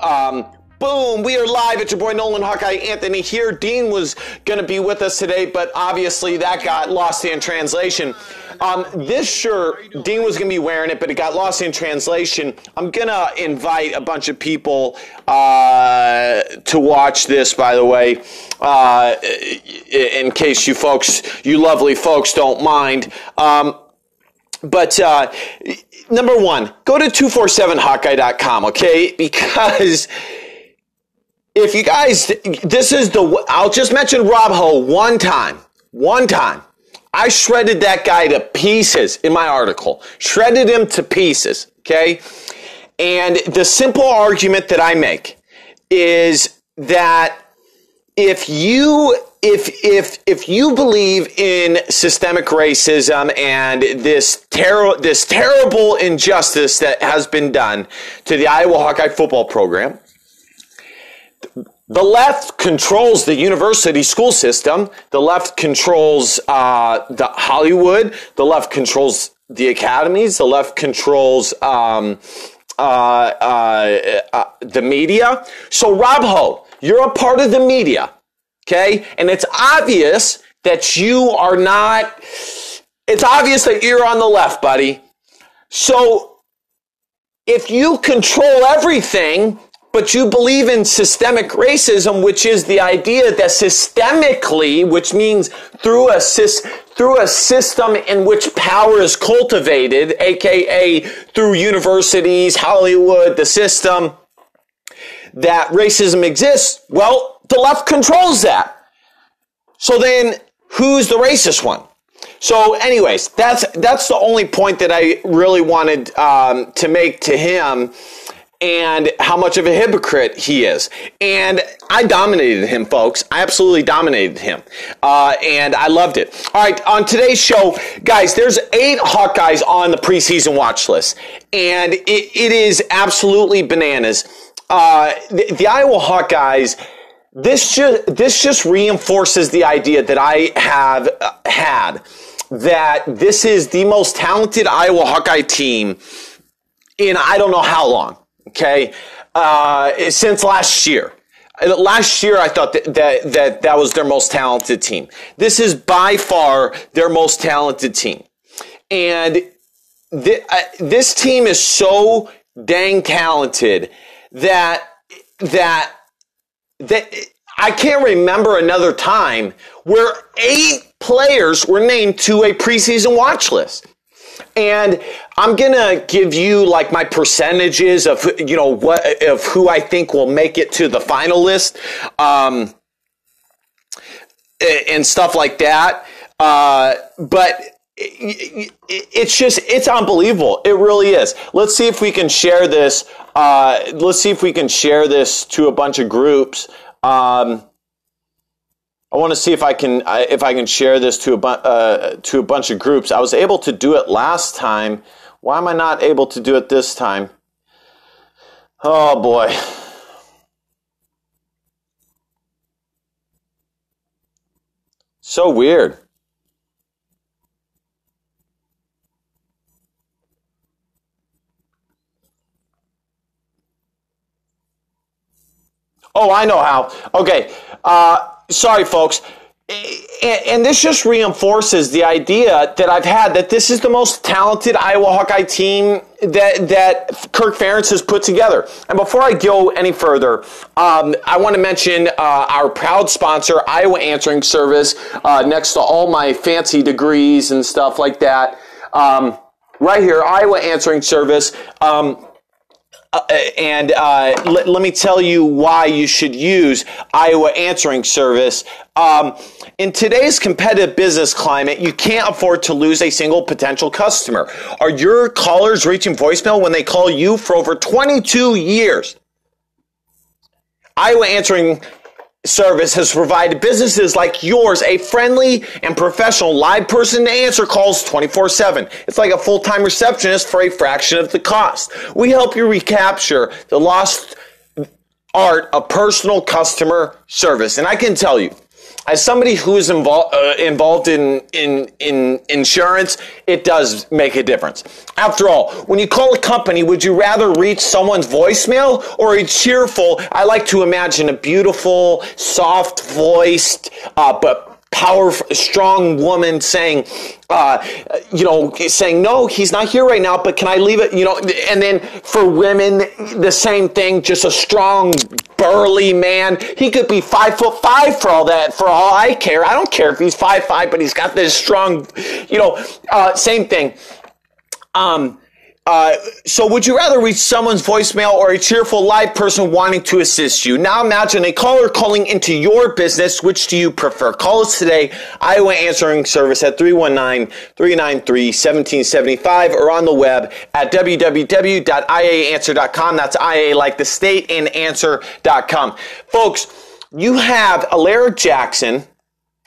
Um, boom, we are live. It's your boy Nolan Hawkeye Anthony here. Dean was going to be with us today, but obviously that got lost in translation. Um, this shirt, Dean was going to be wearing it, but it got lost in translation. I'm going to invite a bunch of people uh, to watch this, by the way, uh, in case you folks, you lovely folks, don't mind. Um, but uh, number one, go to 247hawkeye.com, okay? Because if you guys, this is the, I'll just mention Rob Howe one time. One time. I shredded that guy to pieces in my article. Shredded him to pieces, okay? And the simple argument that I make is that if you if if if you believe in systemic racism and this ter- this terrible injustice that has been done to the Iowa Hawkeye football program, the left controls the university school system. The left controls uh, the Hollywood. The left controls the academies. The left controls um, uh, uh, uh the media. So Rob Howe, you're a part of the media. Okay. And it's obvious that you are not, it's obvious that you're on the left, buddy. So if you control everything, but you believe in systemic racism, which is the idea that systemically, which means through a through a system in which power is cultivated, aka through universities, Hollywood, the system, that racism exists. Well, the left controls that. So then who's the racist one? So, anyways, that's that's the only point that I really wanted um, to make to him, and how much of a hypocrite he is. And I dominated him, folks. I absolutely dominated him, uh, and I loved it. All right, on today's show, guys, there's eight Hawkeyes on the preseason watch list, and it, it is absolutely bananas. Uh, the, the Iowa Hawkeyes this just this just reinforces the idea that I have uh, had that this is the most talented Iowa Hawkeye team in I don't know how long. Okay, uh, since last year. Last year, I thought that, that that that was their most talented team. This is by far their most talented team, and th- uh, this team is so dang talented that that that I can't remember another time where eight players were named to a preseason watch list. And I'm gonna give you like my percentages of you know what of who I think will make it to the final list, um, and stuff like that. Uh, but it's just it's unbelievable it really is let's see if we can share this uh, let's see if we can share this to a bunch of groups um, I want to see if I can if I can share this to a bu- uh, to a bunch of groups. I was able to do it last time. Why am I not able to do it this time? Oh boy. So weird. Oh, I know how. Okay. Uh, sorry, folks. And this just reinforces the idea that I've had that this is the most talented Iowa Hawkeye team that that Kirk Ferentz has put together. And before I go any further, um, I want to mention uh, our proud sponsor, Iowa Answering Service, uh, next to all my fancy degrees and stuff like that. Um, right here, Iowa Answering Service. Um, uh, and uh, let, let, me tell you why you should use Iowa Answering Service. Um, in today's competitive business climate, you can't afford to lose a single potential customer. Are your callers reaching voicemail when they call you for over 22 years? Iowa Answering service has provided businesses like yours a friendly and professional live person to answer calls 24-7. It's like a full-time receptionist for a fraction of the cost. We help you recapture the lost art of personal customer service. And I can tell you, as somebody who is involved uh, involved in, in in insurance, it does make a difference. After all, when you call a company, would you rather reach someone's voicemail or a cheerful? I like to imagine a beautiful, soft voiced, uh, but powerful, strong woman saying, uh, you know, saying, no, he's not here right now, but can I leave it? You know, and then for women, the same thing, just a strong, burly man. He could be five foot five for all that, for all I care. I don't care if he's five five, but he's got this strong, you know, uh, same thing. Um, uh, so would you rather reach someone's voicemail or a cheerful live person wanting to assist you? Now imagine a caller calling into your business. Which do you prefer? Call us today, Iowa Answering Service at 319-393-1775 or on the web at www.iaanswer.com. That's IA like the state and answer.com. Folks, you have Alaric Jackson,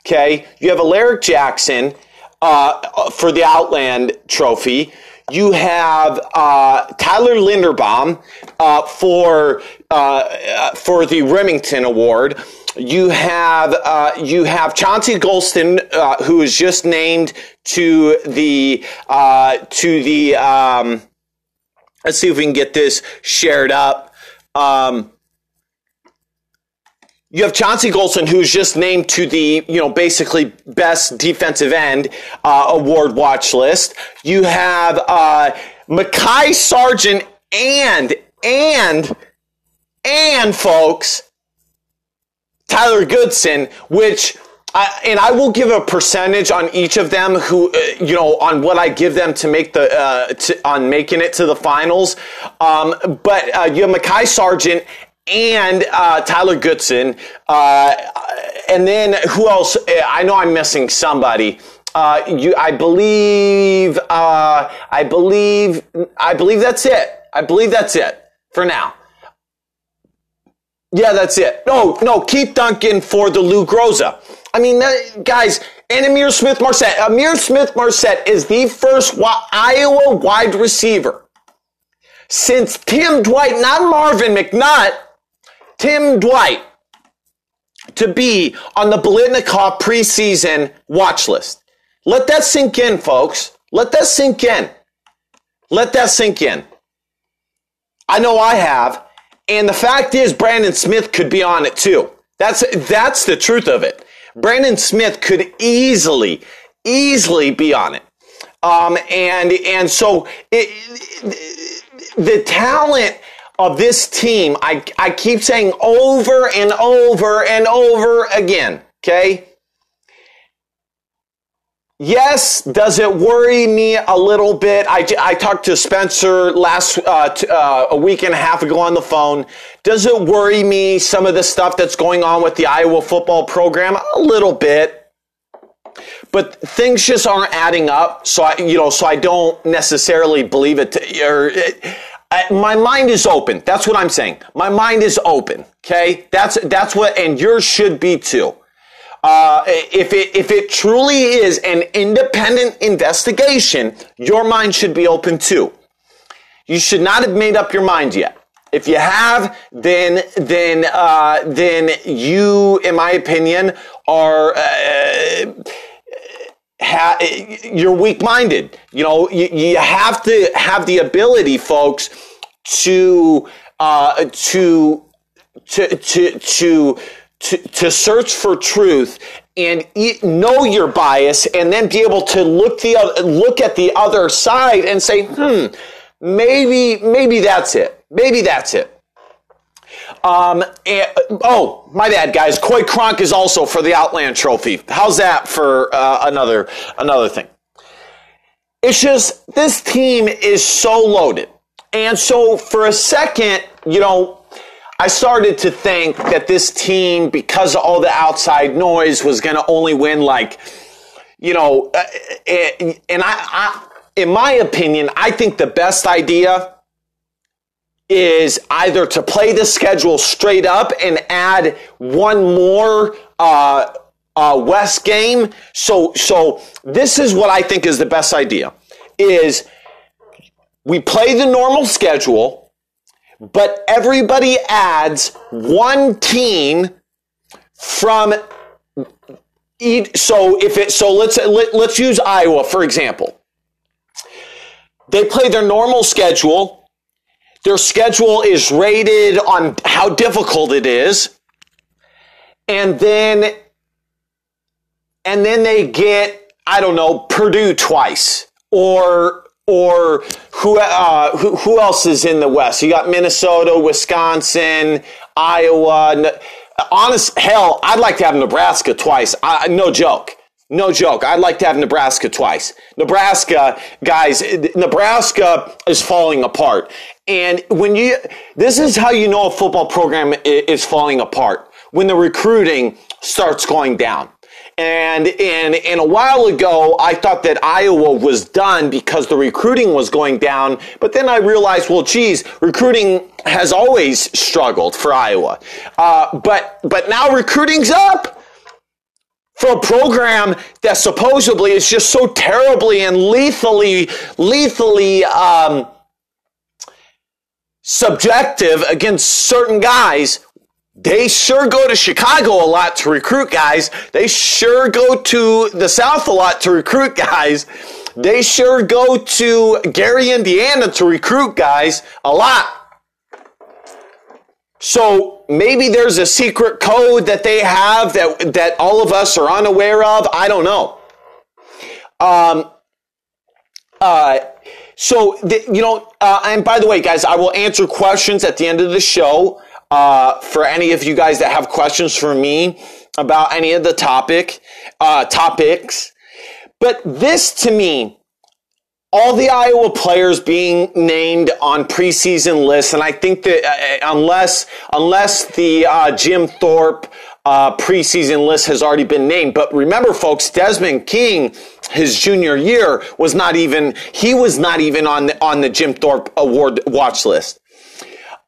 okay? You have Alaric Jackson uh, for the Outland Trophy. You have uh, Tyler Linderbaum uh, for uh, for the Remington Award. You have uh, you have Chauncey Golston, uh, who is just named to the uh, to the. Um, let's see if we can get this shared up. Um, you have Chauncey Golston, who's just named to the, you know, basically best defensive end uh, award watch list. You have uh, Mekhi Sargent and, and, and folks, Tyler Goodson, which I, and I will give a percentage on each of them who, uh, you know, on what I give them to make the, uh, to, on making it to the finals. Um, but uh, you have Mekhi Sargent and uh, Tyler Goodson. Uh, and then who else? I know I'm missing somebody. Uh, you, I believe, uh, I believe, I believe that's it. I believe that's it for now. Yeah, that's it. No, no, Keith Duncan for the Lou Groza. I mean, that, guys, and Ihmir Smith Marsette. Ihmir Smith Marsette is the first Iowa wide receiver since Tim Dwight, not Marvin McNutt, Tim Dwight to be on the Biletnikoff preseason watch list. Let that sink in, folks. Let that sink in. Let that sink in. I know I have. And the fact is, Brandon Smith could be on it too. That's, that's the truth of it. Brandon Smith could easily, easily be on it. Um, and, and so it, it, the talent of this team, I, I keep saying over and over and over again, okay? Yes, does it worry me a little bit? I, I talked to Spencer last uh, t- uh, a week and a half ago on the phone. Does it worry me some of the stuff that's going on with the Iowa football program? A little bit, but things just aren't adding up. So I, you know, so I don't necessarily believe it. To, or it, my mind is open. That's what I'm saying. My mind is open. Okay, that's that's what, and yours should be too. Uh, if it if it truly is an independent investigation, your mind should be open too. You should not have made up your mind yet. If you have, then then uh, then you, in my opinion, are. Uh, ha- you're weak minded. You know, you, you have to have the ability, folks, to uh, to to to to to, to search for truth and know your bias and then be able to look the look at the other side and say hmm maybe maybe that's it maybe that's it um, and, oh, my bad, guys. Coy Cronk is also for the Outland Trophy. How's that for uh, another another thing? It's just this team is so loaded, and so for a second, you know, I started to think that this team, because of all the outside noise, was going to only win like, you know, uh, and I, I, in my opinion, I think the best idea is either to play the schedule straight up and add one more uh, uh, West game. So, so this is what I think is the best idea: is we play the normal schedule, but everybody adds one team from so if it so let's let, let's use Iowa for example. They play their normal schedule. Their schedule is rated on how difficult it is. And then and then they get I don't know Purdue twice or or who uh, who, who else is in the West? You got Minnesota, Wisconsin, Iowa. Honest hell, I'd like to have Nebraska twice. I, no joke. No joke. I'd like to have Nebraska twice. Nebraska, guys, Nebraska is falling apart. And when you, this is how you know a football program is falling apart. When the recruiting starts going down. And and and a while ago, I thought that Iowa was done because the recruiting was going down. But then I realized, well, geez, recruiting has always struggled for Iowa. Uh, but but now recruiting's up for a program that supposedly is just so terribly and lethally, lethally um, subjective against certain guys. They sure go to Chicago a lot to recruit guys. They sure go to the South a lot to recruit guys. They sure go to Gary, Indiana to recruit guys a lot. So maybe there's a secret code that they have that, that all of us are unaware of. I don't know. Um, uh, so, the, you know, uh, and by the way, guys, I will answer questions at the end of the show. Uh, for any of you guys that have questions for me about any of the topic, uh, topics. But this to me, all the Iowa players being named on preseason lists, and I think that uh, unless unless the uh, Jim Thorpe uh, preseason list has already been named, but remember, folks, Desmond King, his junior year was not even he was not even on the, on the Jim Thorpe Award watch list.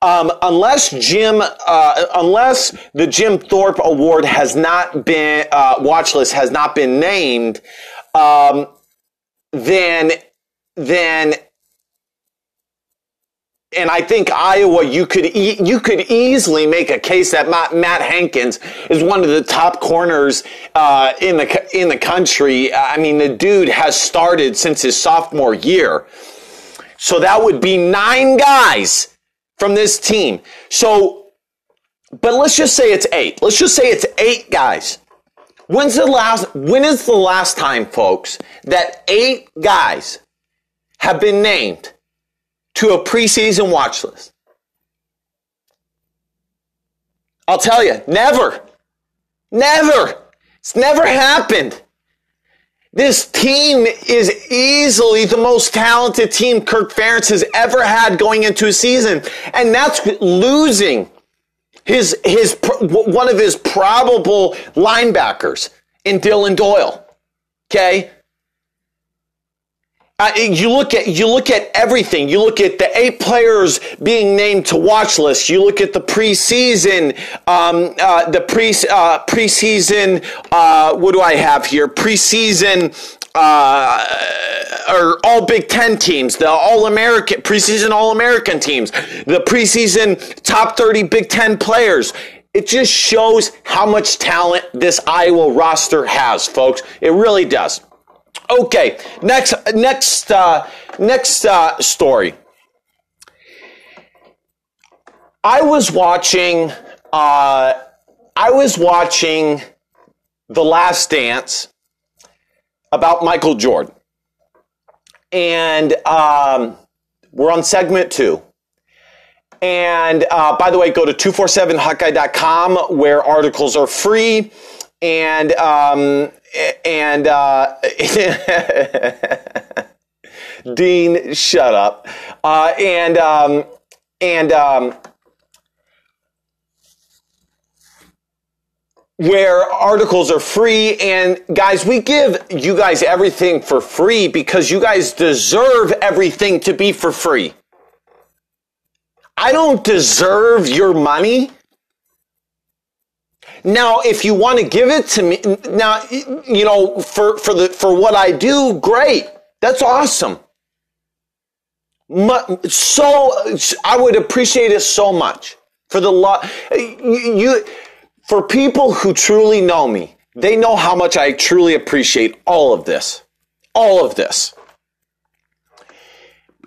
Um, unless Jim, uh, unless the Jim Thorpe Award has not been uh, watch list has not been named, um, then then and I think Iowa, you could e- you could easily make a case that Matt, Matt Hankins is one of the top corners uh, in the in the country. I mean, the dude has started since his sophomore year, so that would be nine guys from this team. So, but let's just say it's eight. Let's just say it's eight guys. When's the last, when is the last time, folks, that eight guys have been named to a preseason watch list? I'll tell you, never. Never. It's never happened. This team is easily the most talented team Kirk Ferentz has ever had going into a season. And that's losing his, his, one of his probable linebackers in Dylan Doyle. Okay. Uh, you look at you look at everything. You look at the eight players being named to watch list. You look at the preseason, um, uh, the pre uh, preseason. Uh, what do I have here? Preseason uh, or all Big Ten teams, the All American preseason All American teams, the preseason top thirty Big Ten players. It just shows how much talent this Iowa roster has, folks. It really does. Okay, next next uh, next uh, story. I was watching. Uh, I was watching The Last Dance about Michael Jordan, and um, we're on segment two. And uh, by the way, go to 247hawkeye.com where articles are free and um, and uh, Dean, shut up. Uh, and um, and um, where articles are free. And guys, we give you guys everything for free because you guys deserve everything to be for free. I don't deserve your money. Now, if you want to give it to me, now, you know, for, for the, for what I do, great. That's awesome. So, I would appreciate it so much for the lot. You, for people who truly know me, They know how much I truly appreciate all of this. All of this.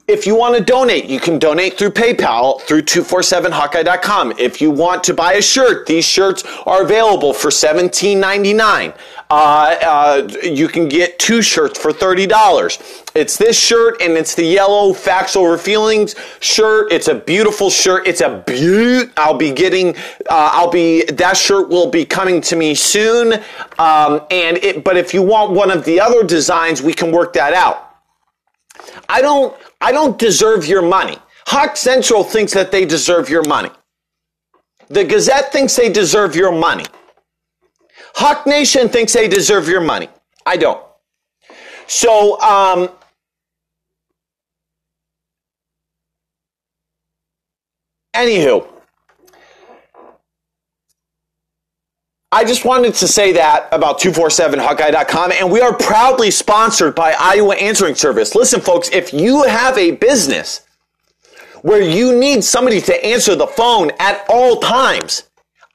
If you want to donate, you can donate through PayPal through 247hawkeye.com. If you want to buy a shirt, these shirts are available for $17.99. Uh, uh, you can get two shirts for $30. It's this shirt and it's the yellow Facts Over Feelings shirt. It's a beautiful shirt. It's a beaut. I'll be getting, uh, I'll be, that shirt will be coming to me soon. Um, and it, but if you want one of the other designs, we can work that out. I don't, I don't deserve your money. Hawk Central thinks that they deserve your money. The Gazette thinks they deserve your money. Hawk Nation thinks they deserve your money. I don't. So, um, anywho, I just wanted to say that about 247hawkeye.com, and we are proudly sponsored by Iowa Answering Service. Listen, folks, if you have a business where you need somebody to answer the phone at all times,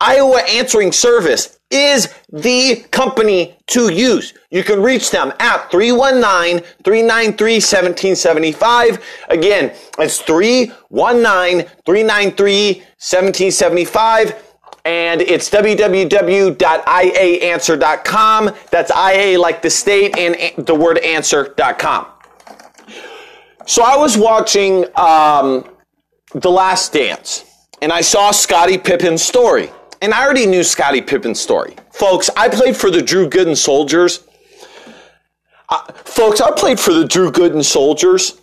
Iowa Answering Service is the company to use. You can reach them at 319-393-1775. Again, it's 319-393-1775 and it's www.iaanswer.com. That's IA like the state and the word answer.com. So I was watching um, The Last Dance and I saw Scottie Pippen's story. And I already knew Scottie Pippen's story. Folks, I played for the Drew Gooden Soldiers. Uh, folks, I played for the Drew Gooden Soldiers.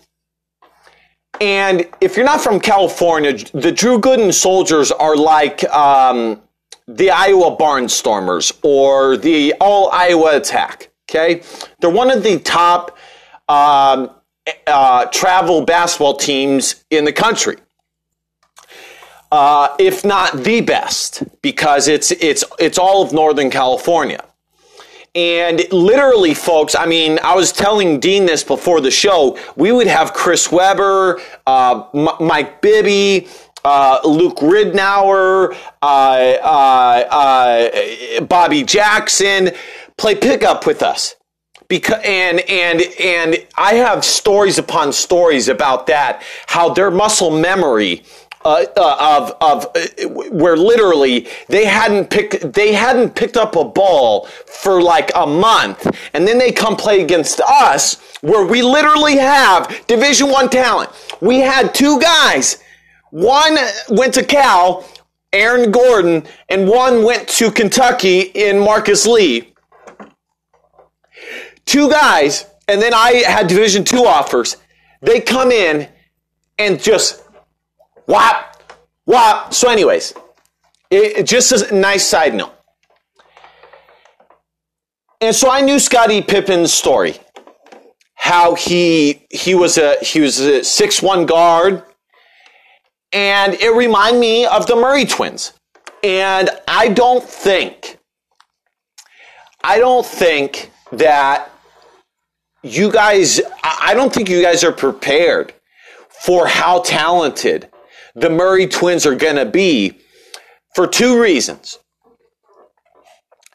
And if you're not from California, the Drew Gooden soldiers are like um, the Iowa Barnstormers or the All Iowa Attack. Okay, they're one of the top um, uh, travel basketball teams in the country. Uh, if not the best, because it's it's it's all of Northern California. And literally, folks, I mean, I was telling Dean this before the show. We would have Chris Webber, uh, M- Mike Bibby, uh, Luke Ridnour, uh, uh, uh, Bobby Jackson play pickup with us. Because, and and and I have stories upon stories about that. How their muscle memory uh, uh, of of uh, where literally they hadn't picked they hadn't picked up a ball for like a month, and then they come play against us, where we literally have Division One talent. We had two guys. One went to Cal, Aaron Gordon, and one went to Kentucky in Marcus Lee. Two guys, and then I had Division Two offers. They come in and just Whop, whop. So, anyways, it, just a nice side note. And so I knew Scottie Pippen's story, how he he was a he was a six one guard, and it reminded me of the Murray twins. And I don't think, I don't think that you guys, I don't think you guys are prepared for how talented the Murray twins are going to be for two reasons.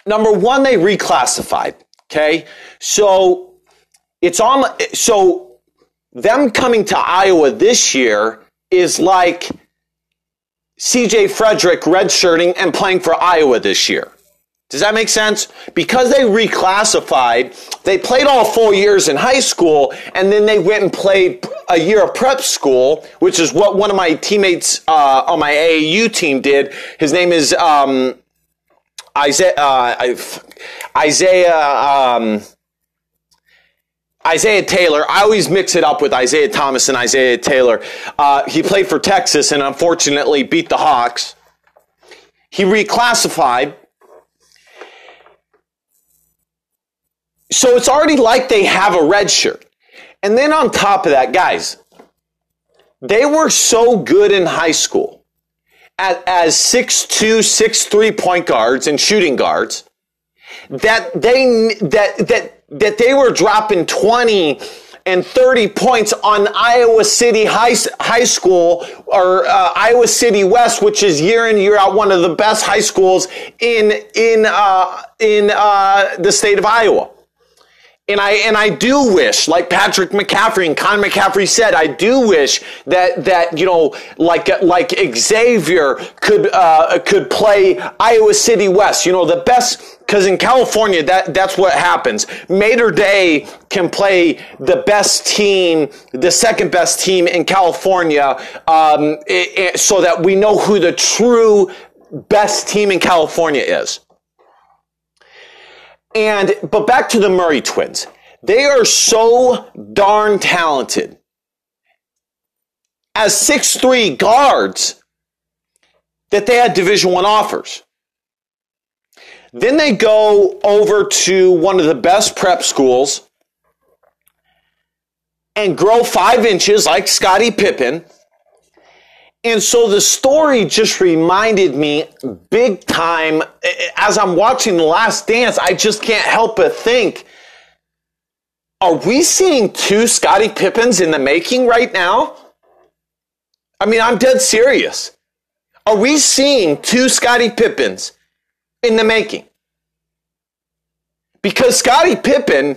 Number one, they reclassified. Okay. So it's on, so them coming to Iowa this year is like CJ Frederick redshirting and playing for Iowa this year. Does that make sense? Because they reclassified, they played all four years in high school, and then they went and played a year of prep school, which is what one of my teammates uh, on my AAU team did. His name is um, Isaiah. Uh, Isaiah. Um, Isaiah Taylor. I always mix it up with Isaiah Thomas and Isaiah Taylor. Uh, he played for Texas and unfortunately beat the Hawks. He reclassified So it's already like they have a red shirt. And then on top of that, guys, they were so good in high school at, as 6'2, 6'3 point guards and shooting guards that they, that, that, that they were dropping 20 and 30 points on Iowa City High, high School or uh, Iowa City West, which is year in year out one of the best high schools in in uh, in uh, the state of Iowa. And I and I do wish, like Patrick McCaffery and Connor McCaffery said, I do wish that that you know, like like Xavier could uh, could play Iowa City West. You know, the best because in California that that's what happens. Mater Dei can play the best team, the second best team in California, um, it, it, so that we know who the true best team in California is. And, but back to the Murray twins. They are so darn talented. As six-three guards, that they had Division One offers. Then they go over to one of the best prep schools and grow five inches like Scottie Pippen and so the story just reminded me big time as I'm watching The Last Dance, I just can't help but think are we seeing two Scottie Pippens in the making right now? I mean, I'm dead serious. Are we seeing two Scottie Pippens in the making? Because Scottie Pippen,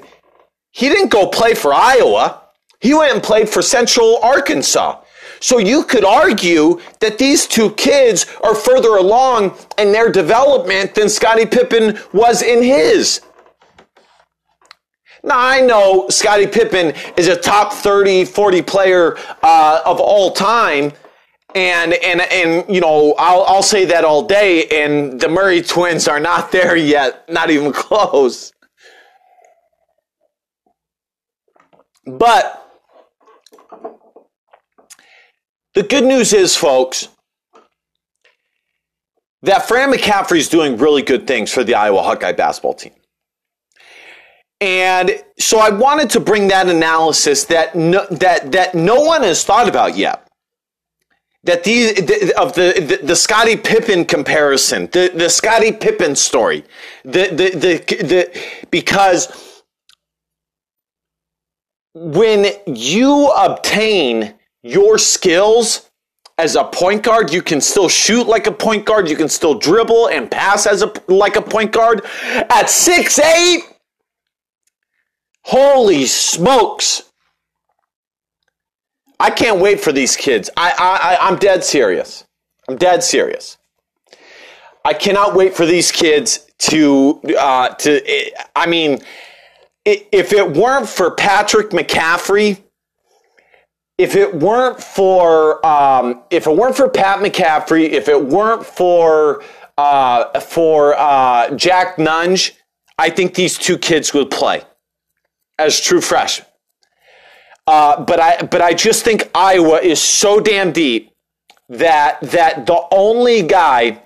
he didn't go play for Iowa. He went and played for Central Arkansas. So you could argue that these two kids are further along in their development than Scottie Pippen was in his. Now I know Scottie Pippen is a top 30, 40 player uh, of all time. And, and, and, you know, I'll, I'll say that all day. And the Murray twins are not there yet, not even close. But the good news is, folks, that Fran McCaffery is doing really good things for the Iowa Hawkeye basketball team. And so I wanted to bring that analysis that no, that that no one has thought about yet. That these the, of the, the the Scottie Pippen comparison, the the Scottie Pippen story, the the the, the because when you obtain your skills as a point guard, you can still shoot like a point guard, you can still dribble and pass as a like a point guard at six eight. Holy smokes. I can't wait for these kids. I, I, I'm dead serious. I'm dead serious. I cannot wait for these kids to, uh, to, I mean, if it weren't for Patrick McCaffery, if it weren't for um, if it weren't for Pat McCaffery, if it weren't for uh, for uh, Jack Nunge, I think these two kids would play as true freshmen. Uh, but I but I just think Iowa is so damn deep that that the only guy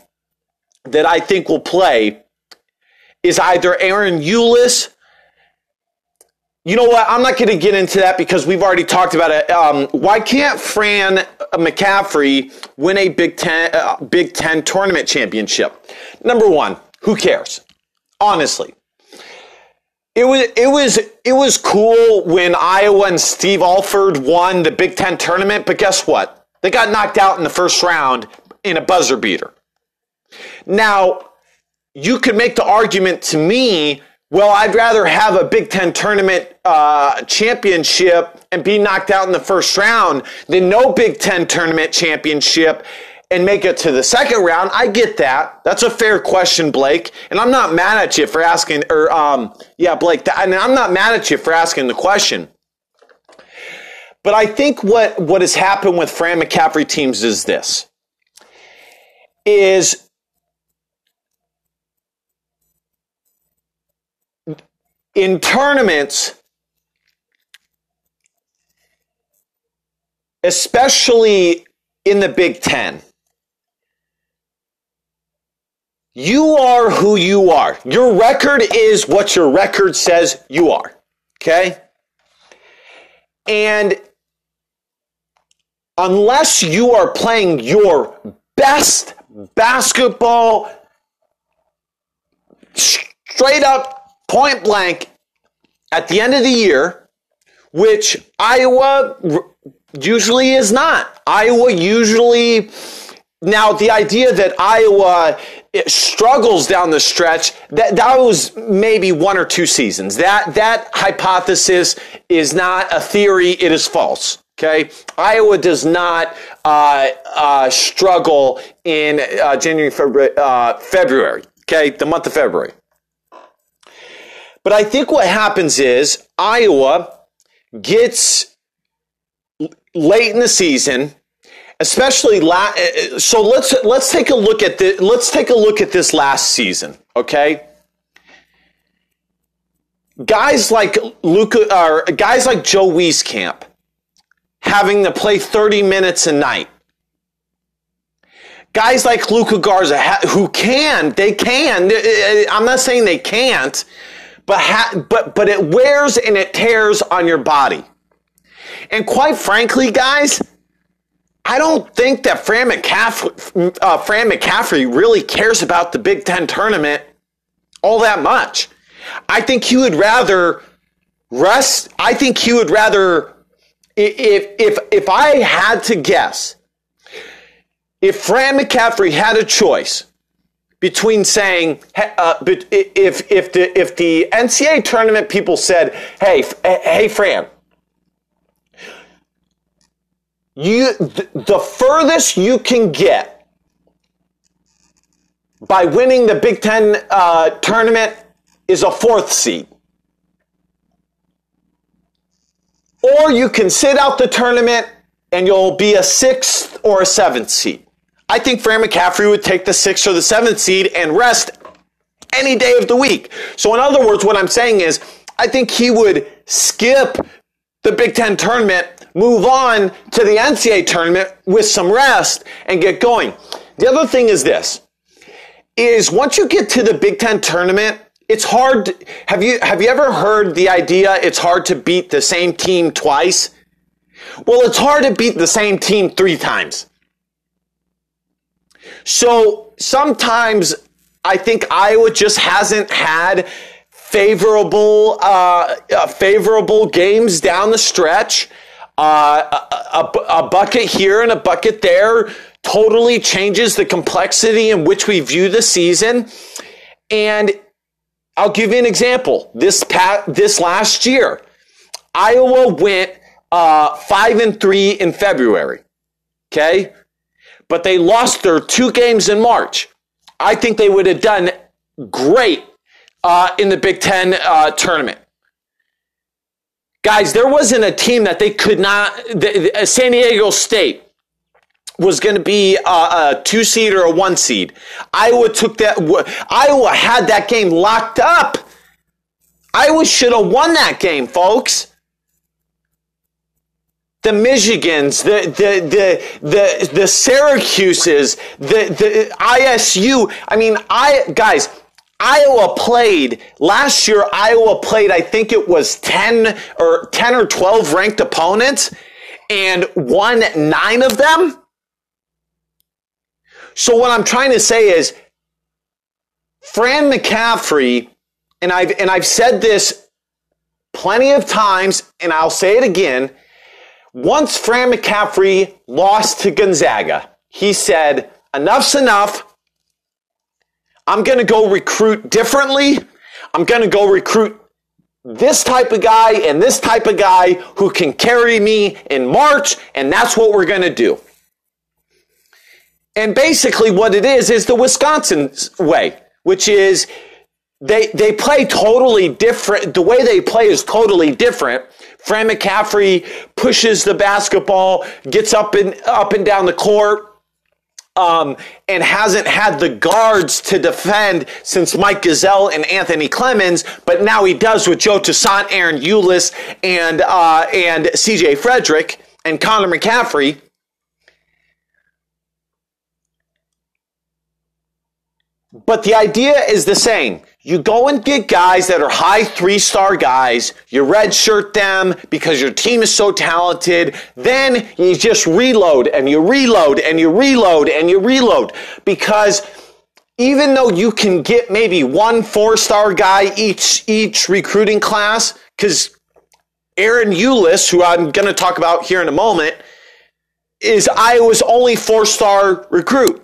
that I think will play is either Ahron Ulis you know what? I'm not going to get into that because we've already talked about it. Um, why can't Fran McCaffery win a Big Ten uh, Big Ten tournament championship? Number one, who cares? Honestly, it was it was it was cool when Iowa and Steve Alford won the Big Ten tournament, but guess what? They got knocked out in the first round in a buzzer beater. Now, you could make the argument to me well, I'd rather have a Big Ten tournament uh, championship and be knocked out in the first round than no Big Ten tournament championship and make it to the second round. I get that. That's a fair question, Blake. And I'm not mad at you for asking, or, um, yeah, Blake, and I'm not mad at you for asking the question. But I think what, what has happened with Fran McCaffery teams is this, is in tournaments, especially in the Big Ten, you are who you are. Your record is what your record says you are. Okay? And unless you are playing your best basketball straight up point blank at the end of the year which Iowa usually is not. Iowa usually now the idea that Iowa struggles down the stretch that that was maybe one or two seasons. That that hypothesis is not a theory; it is false. Okay, Iowa does not uh, uh, struggle in uh, January, February, uh, February. Okay, the month of February. But I think what happens is Iowa gets late in the season, especially la- so let's let's take a look at the let's take a look at this last season, okay? Guys like Luka or guys like Joe Wieskamp having to play 30 minutes a night. Guys like Luka Garza who can, they can. I'm not saying they can't, but ha- but but it wears and it tears on your body. And quite frankly, guys, I don't think that Fran McCaffery, uh, Fran McCaffery really cares about the Big Ten tournament all that much. I think he would rather rest. I think he would rather, if if if I had to guess, if Fran McCaffery had a choice between saying uh, if if the if the NCAA tournament people said, "Hey, hey, Fran, you the furthest you can get by winning the Big Ten uh, tournament is a fourth seed. Or you can sit out the tournament and you'll be a sixth or a seventh seed. I think Fran McCaffery would take the sixth or the seventh seed and rest any day of the week. So, in other words, what I'm saying is, I think he would skip the Big Ten tournament move on to the NCAA tournament with some rest and get going. The other thing is this is once you get to the Big Ten tournament, it's hard. To, have you have you ever heard the idea it's hard to beat the same team twice? Well, it's hard to beat the same team three times. So sometimes I think Iowa just hasn't had favorable uh, uh, favorable games down the stretch uh, a, a, a bucket here and a bucket there totally changes the complexity in which we view the season. And I'll give you an example. This past, this last year, Iowa went uh, five and three in February. Okay, but they lost their two games in March. I think they would have done great uh, in the Big Ten uh, tournament. Guys, there wasn't a team that they could not, the, the, San Diego State was going to be a, a, two seed or a one seed. Iowa took that, Iowa had that game locked up. Iowa should have won that game, folks. The Michigans, the, the, the, the, the Syracuses, the, the ISU. I mean, I, guys, Iowa played last year. Iowa played, I think it was 10 or 10 or 12 ranked opponents and won nine of them. So what I'm trying to say is Fran McCaffery, and I've, and I've said this plenty of times and I'll say it again. Once Fran McCaffery lost to Gonzaga, he said, enough's enough. I'm going to go recruit differently. I'm going to go recruit this type of guy and this type of guy who can carry me in March, and that's what we're going to do. And basically, what it is is the Wisconsin way, which is they they play totally different. The way they play is totally different. Fran McCaffery pushes the basketball, gets up and up and down the court um, and hasn't had the guards to defend since Mike Gesell and Anthony Clemmons, but now he does with Joe Toussaint, Ahron Ulis, and uh, and C.J. Frederick and Connor McCaffery. But the idea is the same. You go and get guys that are high three star guys. You redshirt them because your team is so talented. Then you just reload and you reload and you reload and you reload because even though you can get maybe one four star guy each each recruiting class, because Ahron Ulis, who I'm going to talk about here in a moment, is Iowa's only four star recruit.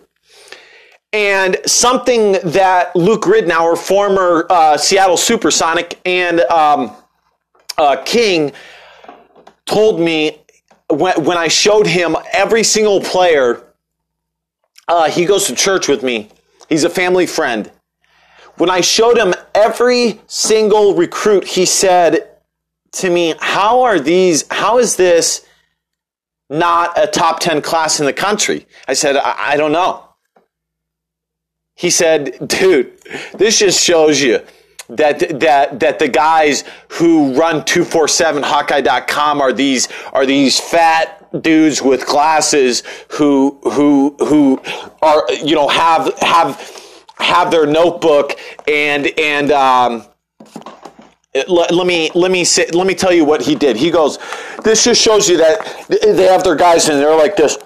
And something that Luke Ridnour, former uh, Seattle Supersonic, and um, uh, King told me when, when I showed him every single player, uh, he goes to church with me. He's a family friend. When I showed him every single recruit, he said to me, How are these, how is this not a top 10 class in the country? I said, I, I don't know. He said, Dude, this just shows you that that that the guys who run 247hawkeye.com are these are these fat dudes with glasses who who who are you know have have have their notebook and and um, let, let, me let me say, let me tell you what he did. He goes, this just shows you that they have their guys and they're like this.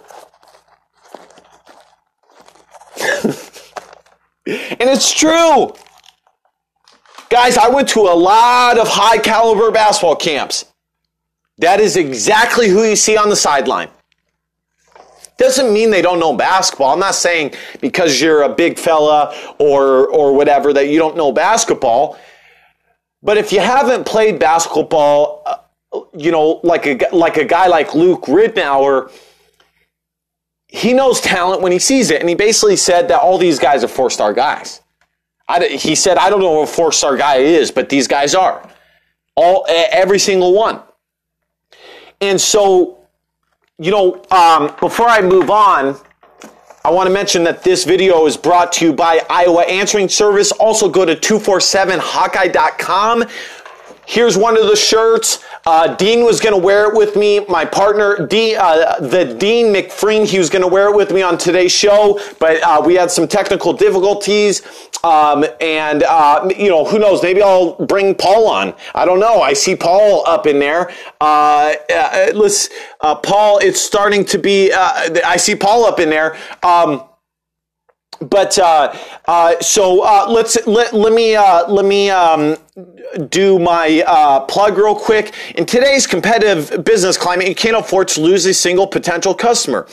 and it's true. Guys, I went to a lot of high caliber basketball camps. That is exactly who you see on the sideline. Doesn't mean they don't know basketball. I'm not saying because you're a big fella or or whatever that you don't know basketball. But if you haven't played basketball, uh, you know, like a like a guy like Luke Ridnour, he knows talent when he sees it, and he basically said that all these guys are four star guys. I, he said, I don't know what a four star guy is, but these guys are. All, every single one. And so, you know, um, before I move on, I want to mention that this video is brought to you by Iowa Answering Service. Also go to 247hawkeye.com. Here's one of the shirts. Uh, Dean was going to wear it with me. My partner, uh, the Dean McFreen, he was going to wear it with me on today's show, but uh, we had some technical difficulties. Um, and, uh, you know, who knows? Maybe I'll bring Paul on. I don't know. I see Paul up in there. Uh, uh, let's, Paul, it's starting to be, I see Paul up in there. Um, but uh, uh, so uh, let's let, let me uh, let me um, do my uh, plug real quick. In today's competitive business climate, you can't afford to lose a single potential customer.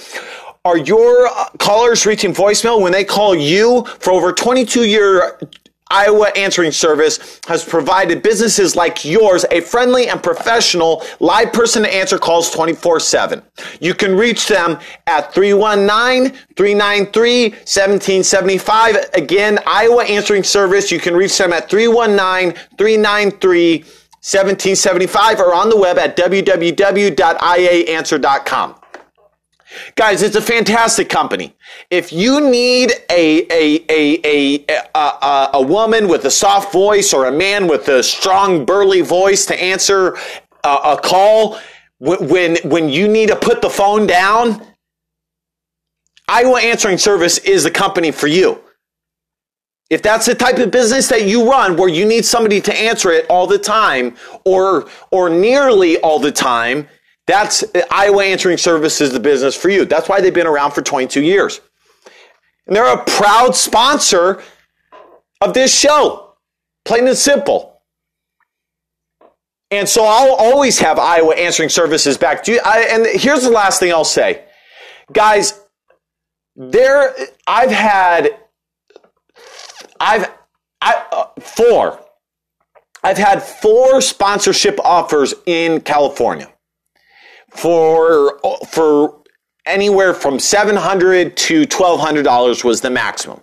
Are your uh, callers reaching voicemail when they call you for over 22 year Iowa Answering Service has provided businesses like yours a friendly and professional live person to answer calls 24 7. You can reach them at 319 393 1775. Again, Iowa Answering Service, you can reach them at 319 393 1775 or on the web at www.iaanswer.com. Guys, it's a fantastic company. If you need a, a, a, a, a, a, woman with a soft voice or a man with a strong, burly voice to answer a, a call when, when you need to put the phone down, Iowa Answering Service is the company for you. If that's the type of business that you run where you need somebody to answer it all the time or, or nearly all the time, that's Iowa Answering Service is the business for you. That's why they've been around for 22 years. And they're a proud sponsor of this show. Plain and simple. And so I'll always have Iowa Answering Services back to you. I, and here's the last thing I'll say. Guys, there I've had I've I, uh, four I've had four sponsorship offers in California for for anywhere from seven hundred to twelve hundred dollars was the maximum.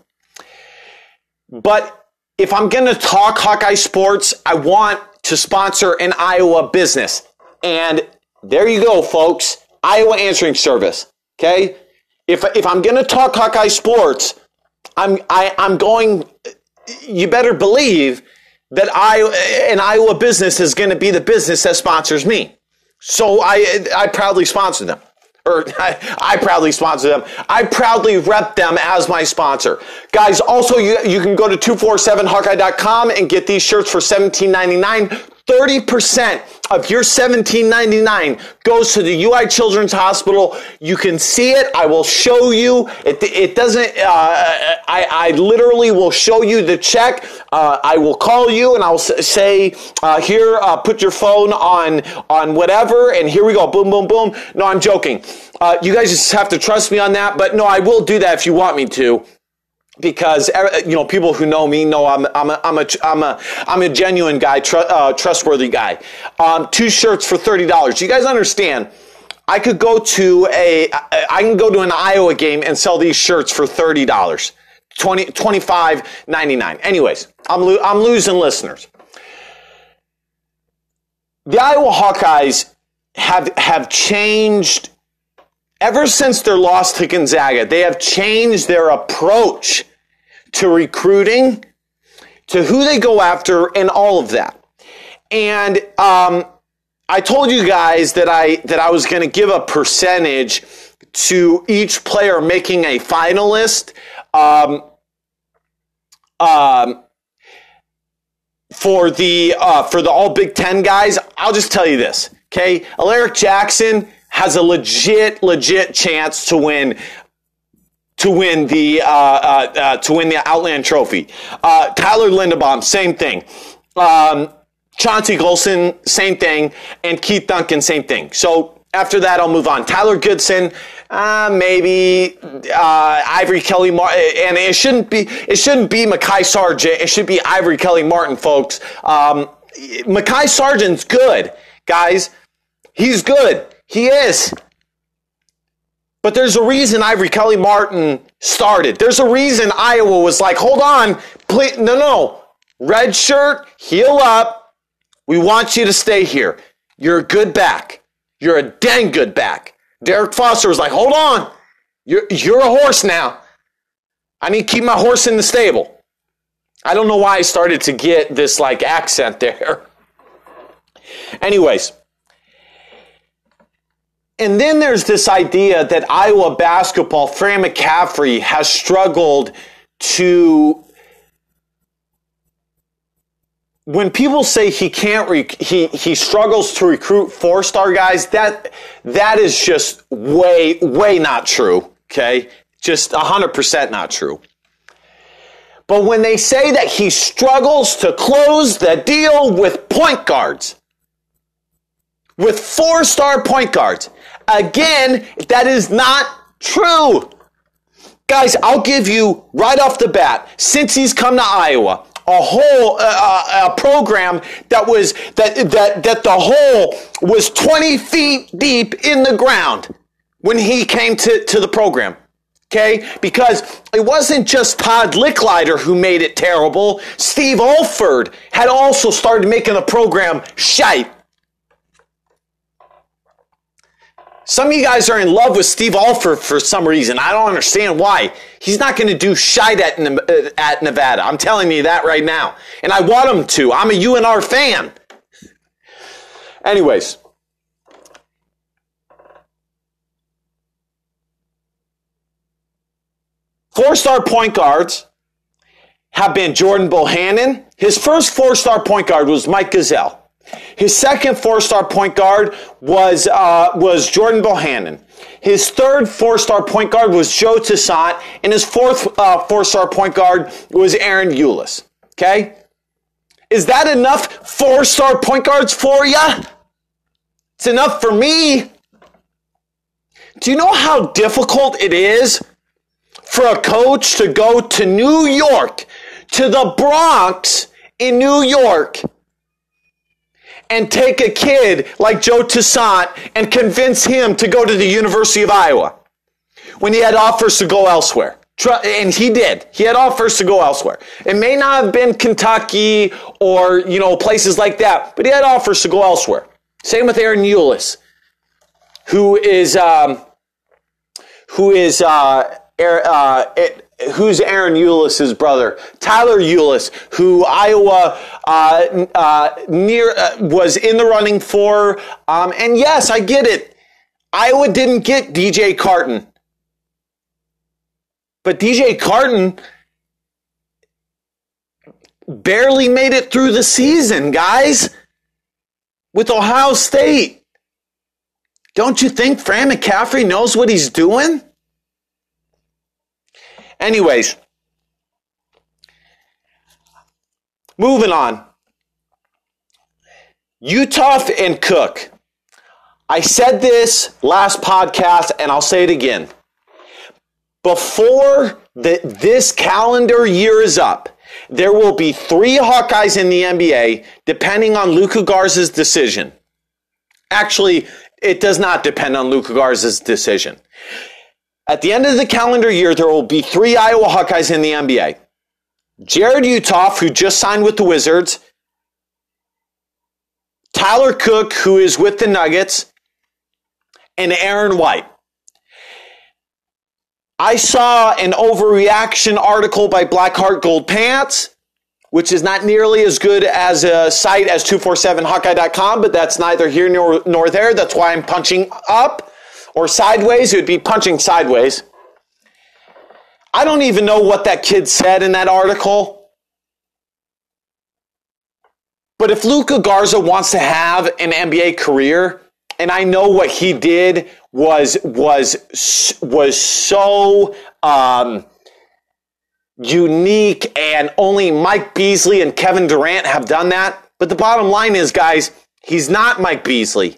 But if I'm going to talk Hawkeye sports, I want to sponsor an Iowa business, and there you go, folks. Iowa Answering Service. Okay, if if I'm going to talk Hawkeye sports, I'm I, I'm going. You better believe that I an Iowa business is going to be the business that sponsors me. So I, I proudly sponsor them. Or I, I, proudly sponsor them. I proudly rep them as my sponsor. Guys, also you, you can go to 247hawkeye.com and get these shirts for $17.99. 30% of your 1799 goes to the UI Children's Hospital. You can see it. I will show you. It, it doesn't, uh, I, I literally will show you the check. Uh, I will call you and I'll say, uh, here, uh, put your phone on, on whatever. And here we go. Boom, boom, boom. No, I'm joking. Uh, you guys just have to trust me on that. But no, I will do that if you want me to because uh, you know people who know me know I'm I'm a I'm a I'm a, I'm a genuine guy, tr- uh, trustworthy guy. Um, two shirts for thirty dollars. You guys understand? I could go to a I can go to an Iowa game and sell these shirts for thirty dollars. 20 25 99 anyways i'm lo- i'm losing listeners the iowa hawkeyes have have changed ever since their loss to Gonzaga, they have changed their approach to recruiting, to who they go after, and all of that. And um, I told you guys that I that I was going to give a percentage to each player making a finalist. Um, um, for the uh, for the All Big Ten guys, I'll just tell you this. Okay, Alaric Jackson has a legit, legit chance to win to win the uh, uh, uh, to win the Outland Trophy. Uh, Tyler Linderbaum, same thing. Um, Chauncey Golston, same thing, and Keith Duncan, same thing. So after that, I'll move on. Tyler Goodson, uh, maybe uh, Ivory Kelly Martin, and it shouldn't be it shouldn't be Mekhi Sargent. It should be Ivory Kelly Martin, folks. Um, Mekhi Sargent's good, guys. He's good. He is. But there's a reason Ivory Kelly Martin started. There's a reason Iowa was like, hold on, please, no, no, red shirt, heal up. We want you to stay here. You're a good back. You're a dang good back. Derrick Foster was like, hold on, you're, you're a horse now. I need to keep my horse in the stable. I don't know why I started to get this like accent there. Anyways, and then there's this idea that Iowa basketball, Fran McCaffery, has struggled to. When people say he can't, rec- he he struggles to recruit four star guys. That that is just way way not true. Okay, just hundred percent not true. But when they say that he struggles to close the deal with point guards, with four star point guards, Again, that is not true. Guys, I'll give you right off the bat, since he's come to Iowa, a whole uh, uh a program that was that that that the hole was 20 feet deep in the ground when he came to, to the program. Okay? Because it wasn't just Todd Lickliter who made it terrible. Steve Alford had also started making the program shite. Some of you guys are in love with Steve Alford for some reason. I don't understand why. He's not going to do shite at, uh, at Nevada. I'm telling you that right now. And I want him to. I'm a UNR fan. Anyways. Four star point guards have been Jordan Bohannon. His first four star point guard was Mike Gesell. His second four-star point guard was uh, was Jordan Bohannon. His third four-star point guard was Joe Toussaint, and his fourth uh, four-star point guard was Ahron Ulis. Okay, is that enough four-star point guards for you? It's enough for me. Do you know how difficult it is for a coach to go to New York, to the Bronx in New York? And take a kid like Joe Toussaint and convince him to go to the University of Iowa when he had offers to go elsewhere. And he did. He had offers to go elsewhere. It may not have been Kentucky or, you know, places like that, but he had offers to go elsewhere. Same with Ahron Ulis, who is, um, who is, uh, uh, who's Ahron Ulis's brother? Tyler Ulis, who Iowa uh, uh, near uh, was in the running for. Um, and yes, I get it. Iowa didn't get DJ Carton, but DJ Carton barely made it through the season, guys. with Ohio State. Don't you think Fran McCaffery knows what he's doing? Anyways, moving on. Uthoff and Cook. I said this last podcast and I'll say it again. Before the, this calendar year is up, there will be three Hawkeyes in the NBA, depending on Luka Garza's decision. Actually, it does not depend on Luka Garza's decision. At the end of the calendar year, there will be three Iowa Hawkeyes in the NBA. Jarrod Uthoff, who just signed with the Wizards, Tyler Cook, who is with the Nuggets, and Aaron White. I saw an overreaction article by Blackheart Gold Pants, which is not nearly as good as a site as 247hawkeye.com, but that's neither here nor, nor there. That's why I'm punching up or sideways. It would be punching sideways. I don't even know what that kid said in that article. But if Luka Garza wants to have an NBA career, and I know what he did was was was so um, unique, and only Mike Beasley and Kevin Durant have done that. But the bottom line is, guys, he's not Mike Beasley.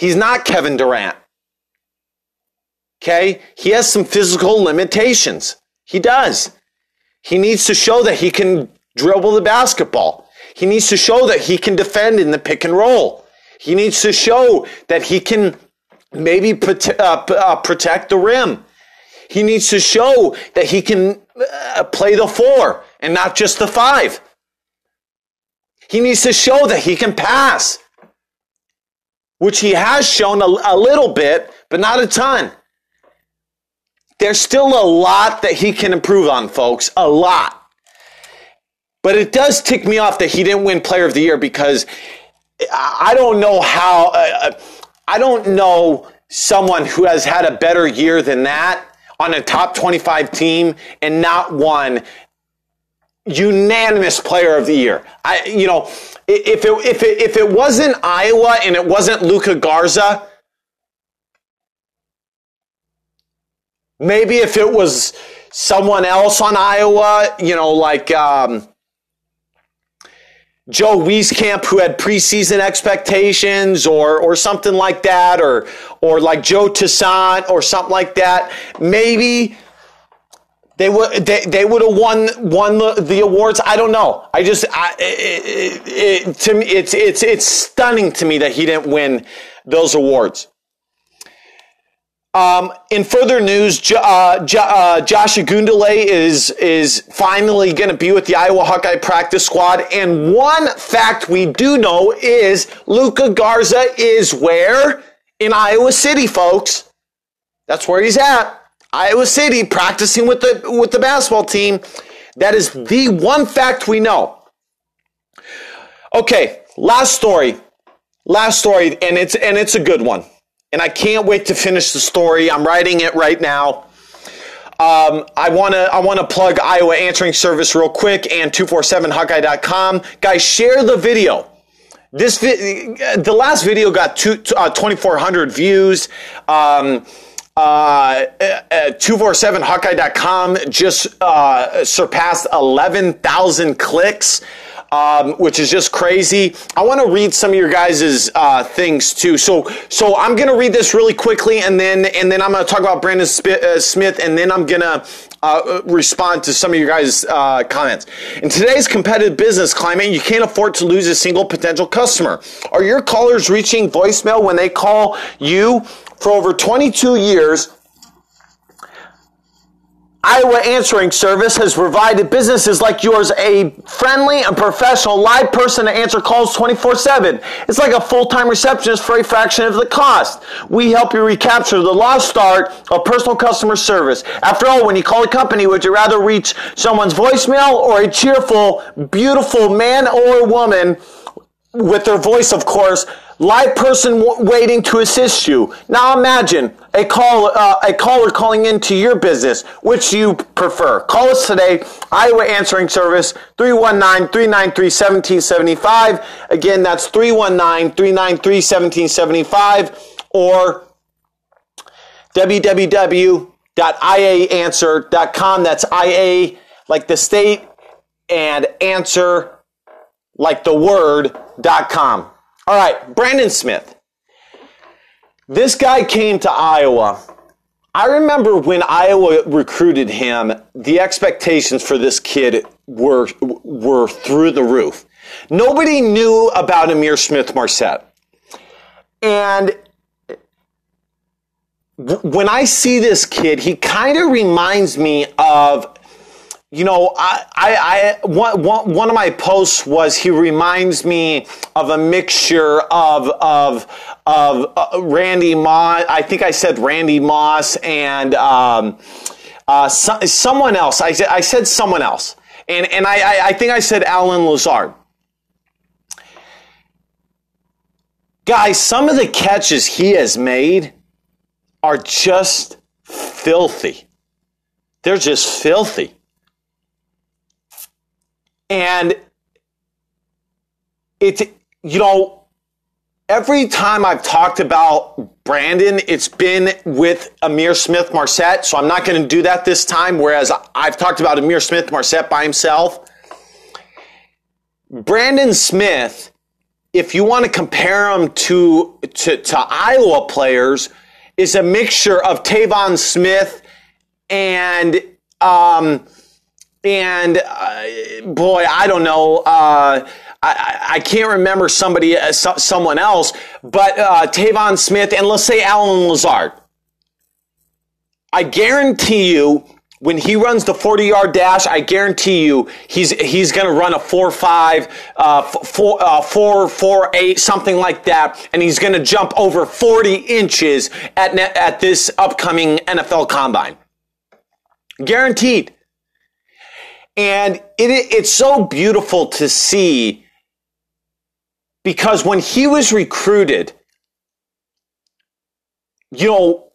He's not Kevin Durant. Okay, he has some physical limitations. He does. He needs to show that he can dribble the basketball. He needs to show that he can defend in the pick and roll. He needs to show that he can maybe prote- uh, uh, protect the rim. He needs to show that he can uh, play the four and not just the five. He needs to show that he can pass, which he has shown a, a little bit, but not a ton. There's still a lot that he can improve on, folks. A lot. But it does tick me off that he didn't win Player of the Year because I don't know how, uh, uh, I don't know someone who has had a better year than that on a top 25 team and not won unanimous player of the year. I, you know, if it, if it, if it wasn't Iowa and it wasn't Luka Garza, maybe if it was someone else on Iowa, you know, like, um, Joe Wieskamp who had preseason expectations or or something like that, or or like Joe Toussaint or something like that, maybe they would they, they would have won won the, the awards. I don't know. I just I, it, it, to me it's it's it's stunning to me that he didn't win those awards. Um, in further news, uh, uh, Josh Ogundele is is finally going to be with the Iowa Hawkeye practice squad. And one fact we do know is Luka Garza is where in Iowa City, folks. That's where he's at. Iowa City, practicing with the with the basketball team. That is the one fact we know. Okay, last story. Last story, and it's and it's a good one and I can't wait to finish the story. I'm writing it right now. Um, I want to I want to plug Iowa Answering Service real quick and 247hawkeye.com. Guys, share the video. This vi- the last video got two, uh, 2400 views. Um, uh, 247hawkeye.com just uh, surpassed 11,000 clicks um, which is just crazy. I want to read some of your guys' uh, things too. So, so I'm to read this really quickly, and then and then I'm to talk about Brandon uh, Smith, and then I'm to uh, respond to some of your guys' uh, comments. In today's competitive business climate, you can't afford to lose a single potential customer. Are your callers reaching voicemail when they call you? For over 22 years, Iowa Answering Service has provided businesses like yours a friendly and professional live person to answer calls 24 7. It's like a full time receptionist for a fraction of the cost. We help you recapture the lost art of personal customer service. After all, when you call a company, would you rather reach someone's voicemail or a cheerful, beautiful man or woman with their voice, of course, live person waiting to assist you. Now imagine a call, uh, a caller calling into your business. Which you prefer? Call us today, Iowa Answering Service, 319-393-1775. Again, that's 319-393-1775 or www.iaanswer.com. That's IA like the state and answer like the word.com. All right, Brandon Smith. This guy came to Iowa. I remember when Iowa recruited him, the expectations for this kid were were through the roof. Nobody knew about Ihmir Smith Marsette. And when I see this kid, he kind of reminds me of, you know, I, I, I one, one, one of my posts was he reminds me of a mixture of, of, of uh, Randy Moss. I think I said Randy Moss and, um, uh, so, someone else. I said, I said someone else. And, and I, I, I think I said Allen Lazard. Guys, some of the catches he has made are just filthy. They're just filthy. And it's, you know, every time I've talked about Brandon, it's been with Ihmir Smith Marsette. So I'm not going to do that this time. Whereas I've talked about Ihmir Smith Marsette by himself. Brandon Smith, if you want to compare him to, to, to Iowa players, is a mixture of Tevaun Smith and um, and uh, boy, I don't know. Uh, I, I, can't remember somebody, uh, so, someone else, but uh, Tevaun Smith and let's say Allen Lazard. I guarantee you, when he runs the 40 yard dash, I guarantee you he's he's going to run a 4 5, uh, 4, uh, 4 4 8, something like that. And he's going to jump over 40 inches at, at this upcoming NFL combine. Guaranteed. And it, it's so beautiful to see because when he was recruited, you know,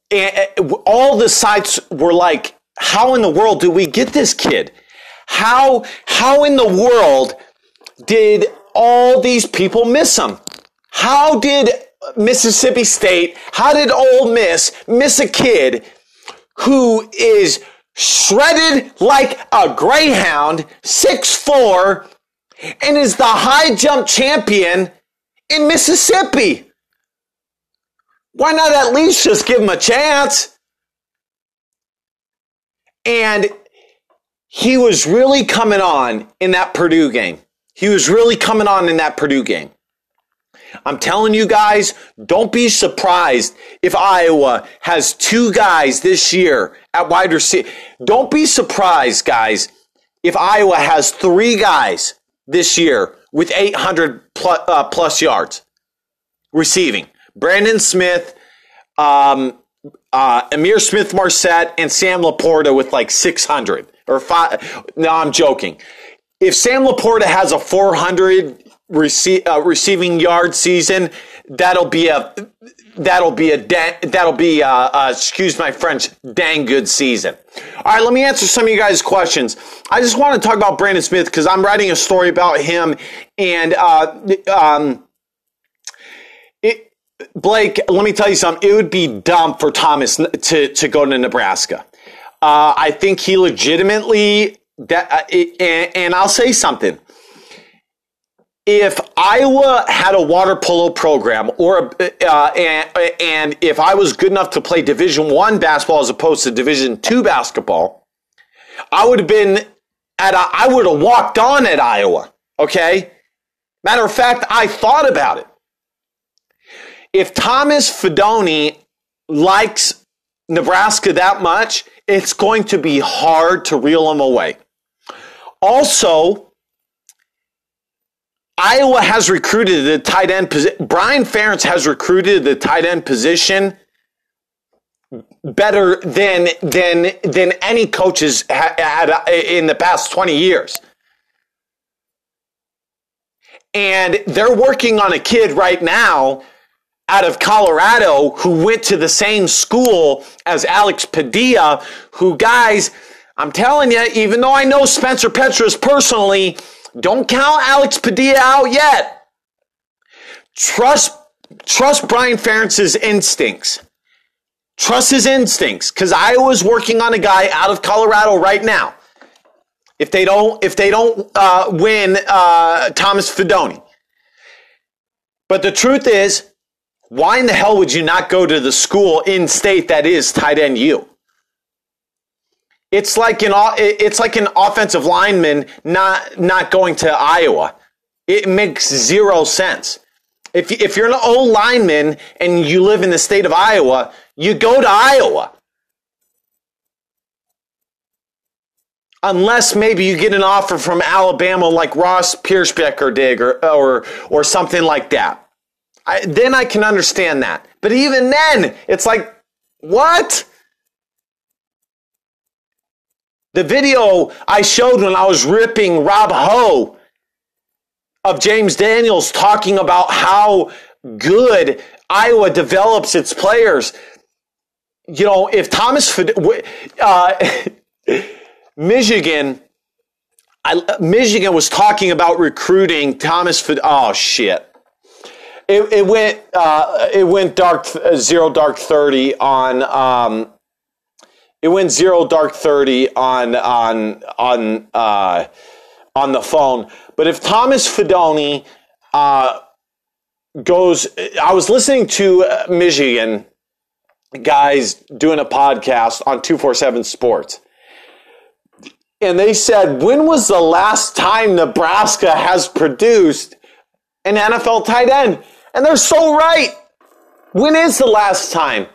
all the sites were like, how in the world do we get this kid? How, how in the world did all these people miss him? How did Mississippi State, how did Ole Miss miss a kid who is shredded like a greyhound, 6'4", and is the high jump champion in Mississippi? Why not at least just give him a chance? And he was really coming on in that Purdue game. He was really coming on in that Purdue game. I'm telling you guys, don't be surprised if Iowa has two guys this year at wide receiver. Don't be surprised, guys, if Iowa has three guys this year with 800 plus, uh, plus yards receiving. Brandon Smith, um, uh, Ihmir Smith Marsette and Sam LaPorta with like 600 or five. No, I'm joking. If Sam LaPorta has a 400 rece- uh, receiving yard season, that'll be a that'll be a da- that'll be a, uh, uh, excuse my French dang good season. All right, let me answer some of you guys' questions. I just want to talk about Brandon Smith because I'm writing a story about him and uh, um, it, Blake, let me tell you something. It would be dumb for Thomas to, to go to Nebraska. Uh, I think he legitimately, that, uh, and, and I'll say something. If Iowa had a water polo program, or uh, and, and if I was good enough to play Division One basketball as opposed to Division Two basketball, I would have been at. A, I would have walked on at Iowa. Okay. Matter of fact, I thought about it if Thomas Fidone likes Nebraska that much, it's going to be hard to reel him away. Also, Iowa has recruited the tight end position. Brian Ferentz has recruited the tight end position better than than than any coaches had uh, in the past 20 years. And they're working on a kid right now out of Colorado who went to the same school as Alex Padilla, who guys, I'm telling you, even though I know Spencer Petras personally, don't count Alex Padilla out yet. Trust trust Brian Ferentz's instincts. Trust his instincts, because Iowa's working on a guy out of Colorado right now. If they don't, if they don't uh, win uh, Thomas Fidone, but the truth is, why in the hell would you not go to the school in state that is tight end U? It's like an it's like an offensive lineman not not going to Iowa. It makes zero sense. If if you're an old lineman and you live in the state of Iowa, you go to Iowa. Unless maybe you get an offer from Alabama like Ross Pierschbacher did or, or, or something like that. I, then I can understand that. But even then, it's like, what? The video I showed when I was ripping Rob Howe of James Daniels talking about how good Iowa develops its players. You know, if Thomas, uh, Michigan, I, Michigan was talking about recruiting Thomas. Oh shit! It, it went uh, it went dark zero dark thirty on um, it went zero dark thirty on on on uh, on the phone. But if Thomas Fidone uh, goes, I was listening to uh, Michigan guys doing a podcast on two four seven Sports. And they said, when was the last time Nebraska has produced an NFL tight end? And they're so right. When is the last time?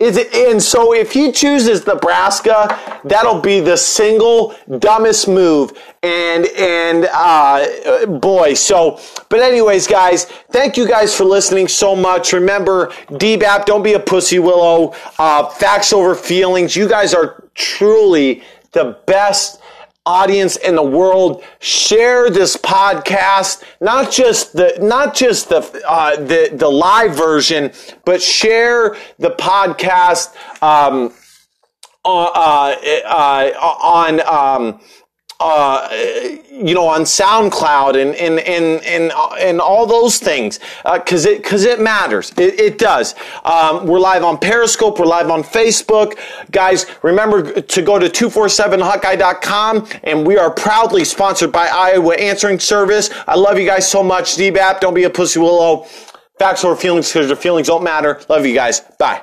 Is it, and so if he chooses Nebraska, that'll be the single dumbest move. And, and, uh, boy, so, but anyways, guys, thank you guys for listening so much. Remember, DBAP, don't be a pussy willow. Uh, facts over feelings. You guys are truly the best audience in the world share this podcast not just the not just the uh, the the live version but share the podcast um, uh, uh, uh on um, uh, you know, on SoundCloud and and and and, and all those things, because uh, it because it matters. It, it does. Um, we're live on Periscope. We're live on Facebook, guys. Remember to go to 247hawkeye.com, and we are proudly sponsored by Iowa Answering Service. I love you guys so much. DBAP, don't be a pussy willow. Facts over feelings because your feelings don't matter. Love you guys. Bye.